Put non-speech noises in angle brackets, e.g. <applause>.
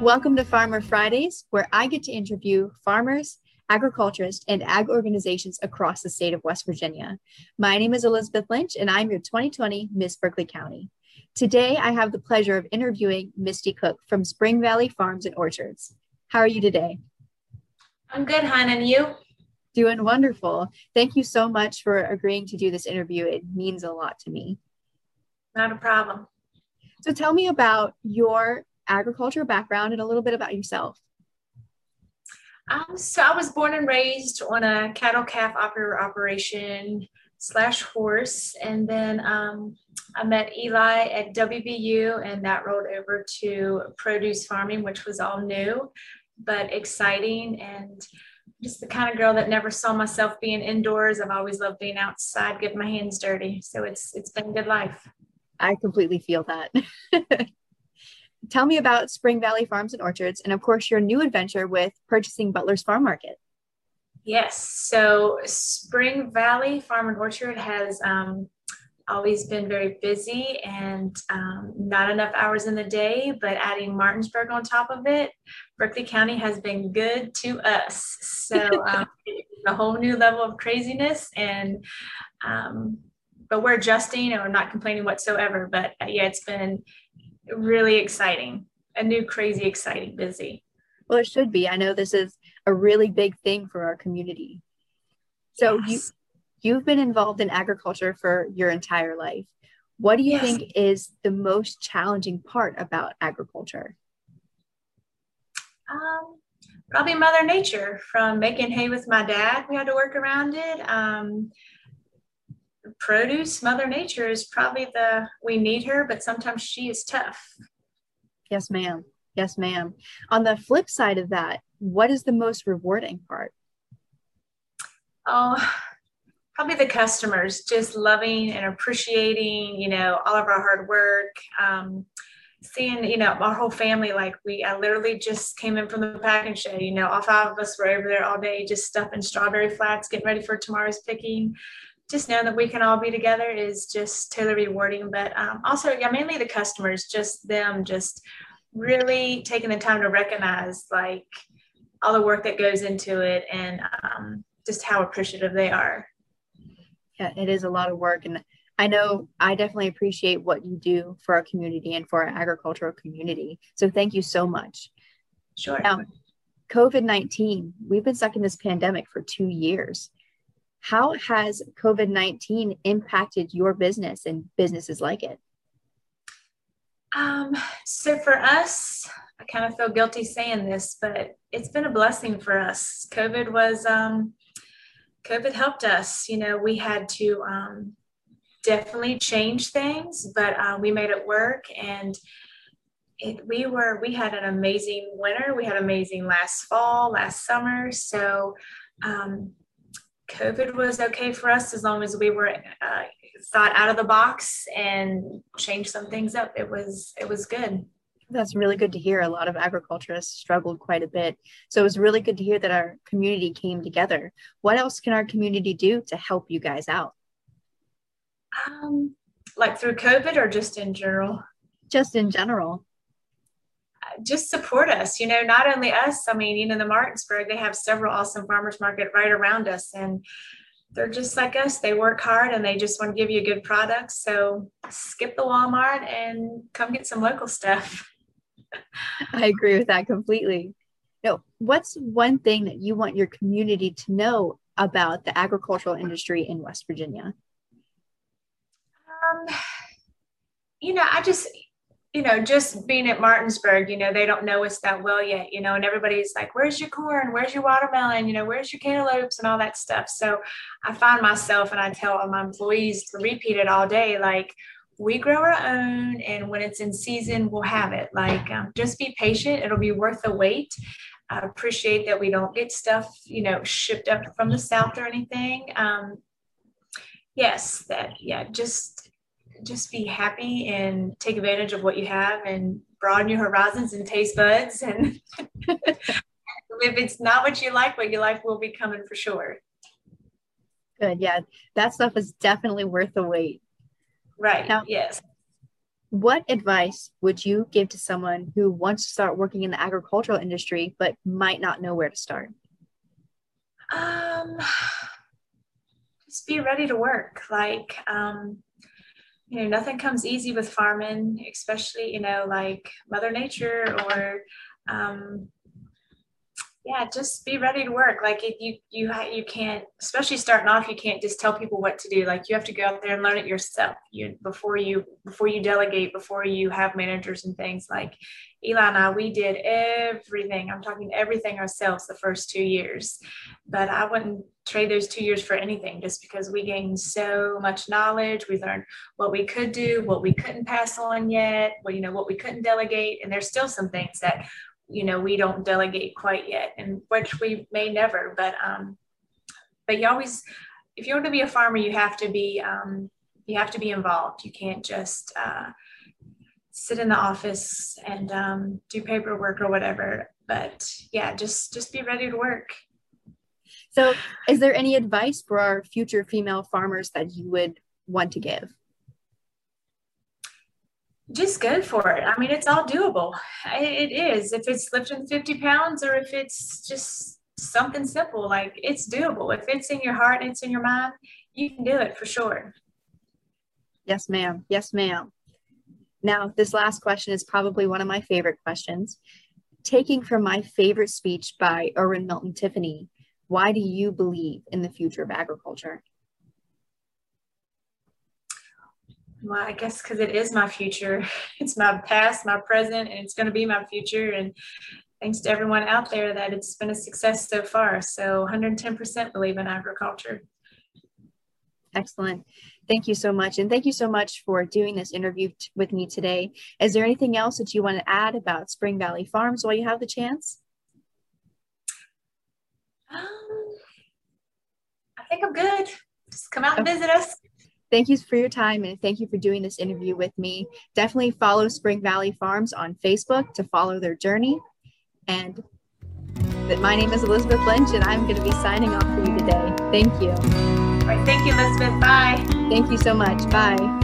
Welcome to Farmer Fridays, where I get to interview farmers, agriculturists, and ag organizations across the state of West Virginia. My name is Elizabeth Lynch, and I'm your 2020 Miss Berkeley County. Today, I have the pleasure of interviewing Misty Cook from Spring Valley Farms and Orchards. How are you today? I'm good, hon, and you? Doing wonderful. Thank you so much for agreeing to do this interview. It means a lot to me. Not a problem. So, tell me about your agriculture background and a little bit about yourself. Um, so I was born and raised on a cattle calf operator operation slash horse, and then um, I met Eli at WVU, and that rolled over to produce farming, which was all new but exciting and just the kind of girl that never saw myself being indoors. I've always loved being outside, getting my hands dirty. So it's it's been a good life. I completely feel that. <laughs> Tell me about Spring Valley Farms and Orchards, and of course, your new adventure with purchasing Butler's Farm Market. Yes. So, Spring Valley Farm and Orchard has um, always been very busy and um, not enough hours in the day, but adding Martinsburg on top of it, Berkeley County has been good to us. So, <laughs> um, a whole new level of craziness and um, but we're adjusting and we're not complaining whatsoever but uh, yeah it's been really exciting, a new, crazy, exciting busy. Well, it should be. I know this is a really big thing for our community. So yes. you you've been involved in agriculture for your entire life. What do you yes. think is the most challenging part about agriculture? Um, probably Mother Nature. From making hay with my dad, we had to work around it. Um, produce, Mother Nature is probably the, we need her, but sometimes she is tough. Yes, ma'am. Yes, ma'am. On the flip side of that, what is the most rewarding part? Oh, probably the customers just loving and appreciating, you know, all of our hard work. Um, seeing, you know, our whole family, like we, I literally just came in from the packing shed, you know, all five of us were over there all day, just stuffing strawberry flats, getting ready for tomorrow's picking just know that we can all be together is just totally rewarding. But um, also, yeah, mainly the customers, just them, just really taking the time to recognize like all the work that goes into it and um, just how appreciative they are. Yeah, it is a lot of work. And I know I definitely appreciate what you do for our community and for our agricultural community. So thank you so much. Sure. Now, COVID 19, we've been stuck in this pandemic for two years. How has COVID 19 impacted your business and businesses like it? Um, so for us, I kind of feel guilty saying this, but it's been a blessing for us. COVID was, um, COVID helped us. You know, we had to um, definitely change things, but uh, we made it work. And it, we were, we had an amazing winter. We had amazing last fall, last summer. So um, COVID was okay for us as long as we were uh, thought out of the box and changed some things up. It was it was good. That's really good to hear. A lot of agriculturists struggled quite a bit. So it was really good to hear that our community came together. What else can our community do to help you guys out? Um, like through COVID or just in general? Just in general just support us. You know, not only us. I mean, you know, the Martinsburg, they have several awesome farmers market right around us, and they're just like us. They work hard and they just want to give you good product. So skip the Walmart and come get some local stuff. <laughs> I agree with that completely. No, what's one thing that you want your community to know about the agricultural industry in West Virginia? Um, you know, I just you know, just being at Martinsburg, you know, they don't know us that well yet, you know, and everybody's like, where's your corn? Where's your watermelon? You know, where's your cantaloupes and all that stuff. So I find myself and I tell all my employees to repeat it all day, like, we grow our own, and when it's in season, we'll have it. Like, um, just be patient, it'll be worth the wait. I appreciate that we don't get stuff, you know, shipped up from the south or anything. Um, yes, that, yeah, just just be happy and take advantage of what you have and broaden your horizons and taste buds. And <laughs> if it's not what you like, what you like will be coming for sure. Good. Yeah. That stuff is definitely worth the wait. Right. Now, yes. What advice would you give to someone who wants to start working in the agricultural industry but might not know where to start? Um, <sighs> just be ready to work. Like, um, you know, nothing comes easy with farming, especially, you know, like Mother Nature or, um, yeah, just be ready to work. Like if you, you, you can't, especially starting off, you can't just tell people what to do. Like you have to go out there and learn it yourself. You before you before you delegate, before you have managers and things. Like Eli and I, we did everything. I'm talking everything ourselves the first two years, but I wouldn't trade those two years for anything just because we gained so much knowledge. We learned what we could do, what we couldn't pass on yet, what you know, what we couldn't delegate, and there's still some things that you know we don't delegate quite yet and which we may never but um but you always if you want to be a farmer you have to be um you have to be involved. You can't just uh sit in the office and um, do paperwork or whatever but yeah just just be ready to work. So is there any advice for our future female farmers that you would want to give just go for it. I mean, it's all doable. It is. If it's lifting 50 pounds or if it's just something simple, like it's doable. If it's in your heart and it's in your mind, you can do it for sure. Yes, ma'am. Yes, ma'am. Now, this last question is probably one of my favorite questions. Taking from my favorite speech by Erwin Milton Tiffany, why do you believe in the future of agriculture? Well, I guess because it is my future. <laughs> It's my past, my present, and it's going to be my future. And thanks to everyone out there that it's been a success so far. So 110% believe in agriculture. Excellent. Thank you so much. And thank you so much for doing this interview with me today. Is there anything else that you want to add about Spring Valley Farms while you have the chance? Um, I think I'm good. Just come out and visit us thank you for your time and thank you for doing this interview with me. Definitely follow Spring Valley Farms on Facebook to follow their journey. And my name is Elizabeth Lynch, and I'm going to be signing off for you today. Thank you. All right, thank you, Elizabeth. Bye. Thank you so much. Bye.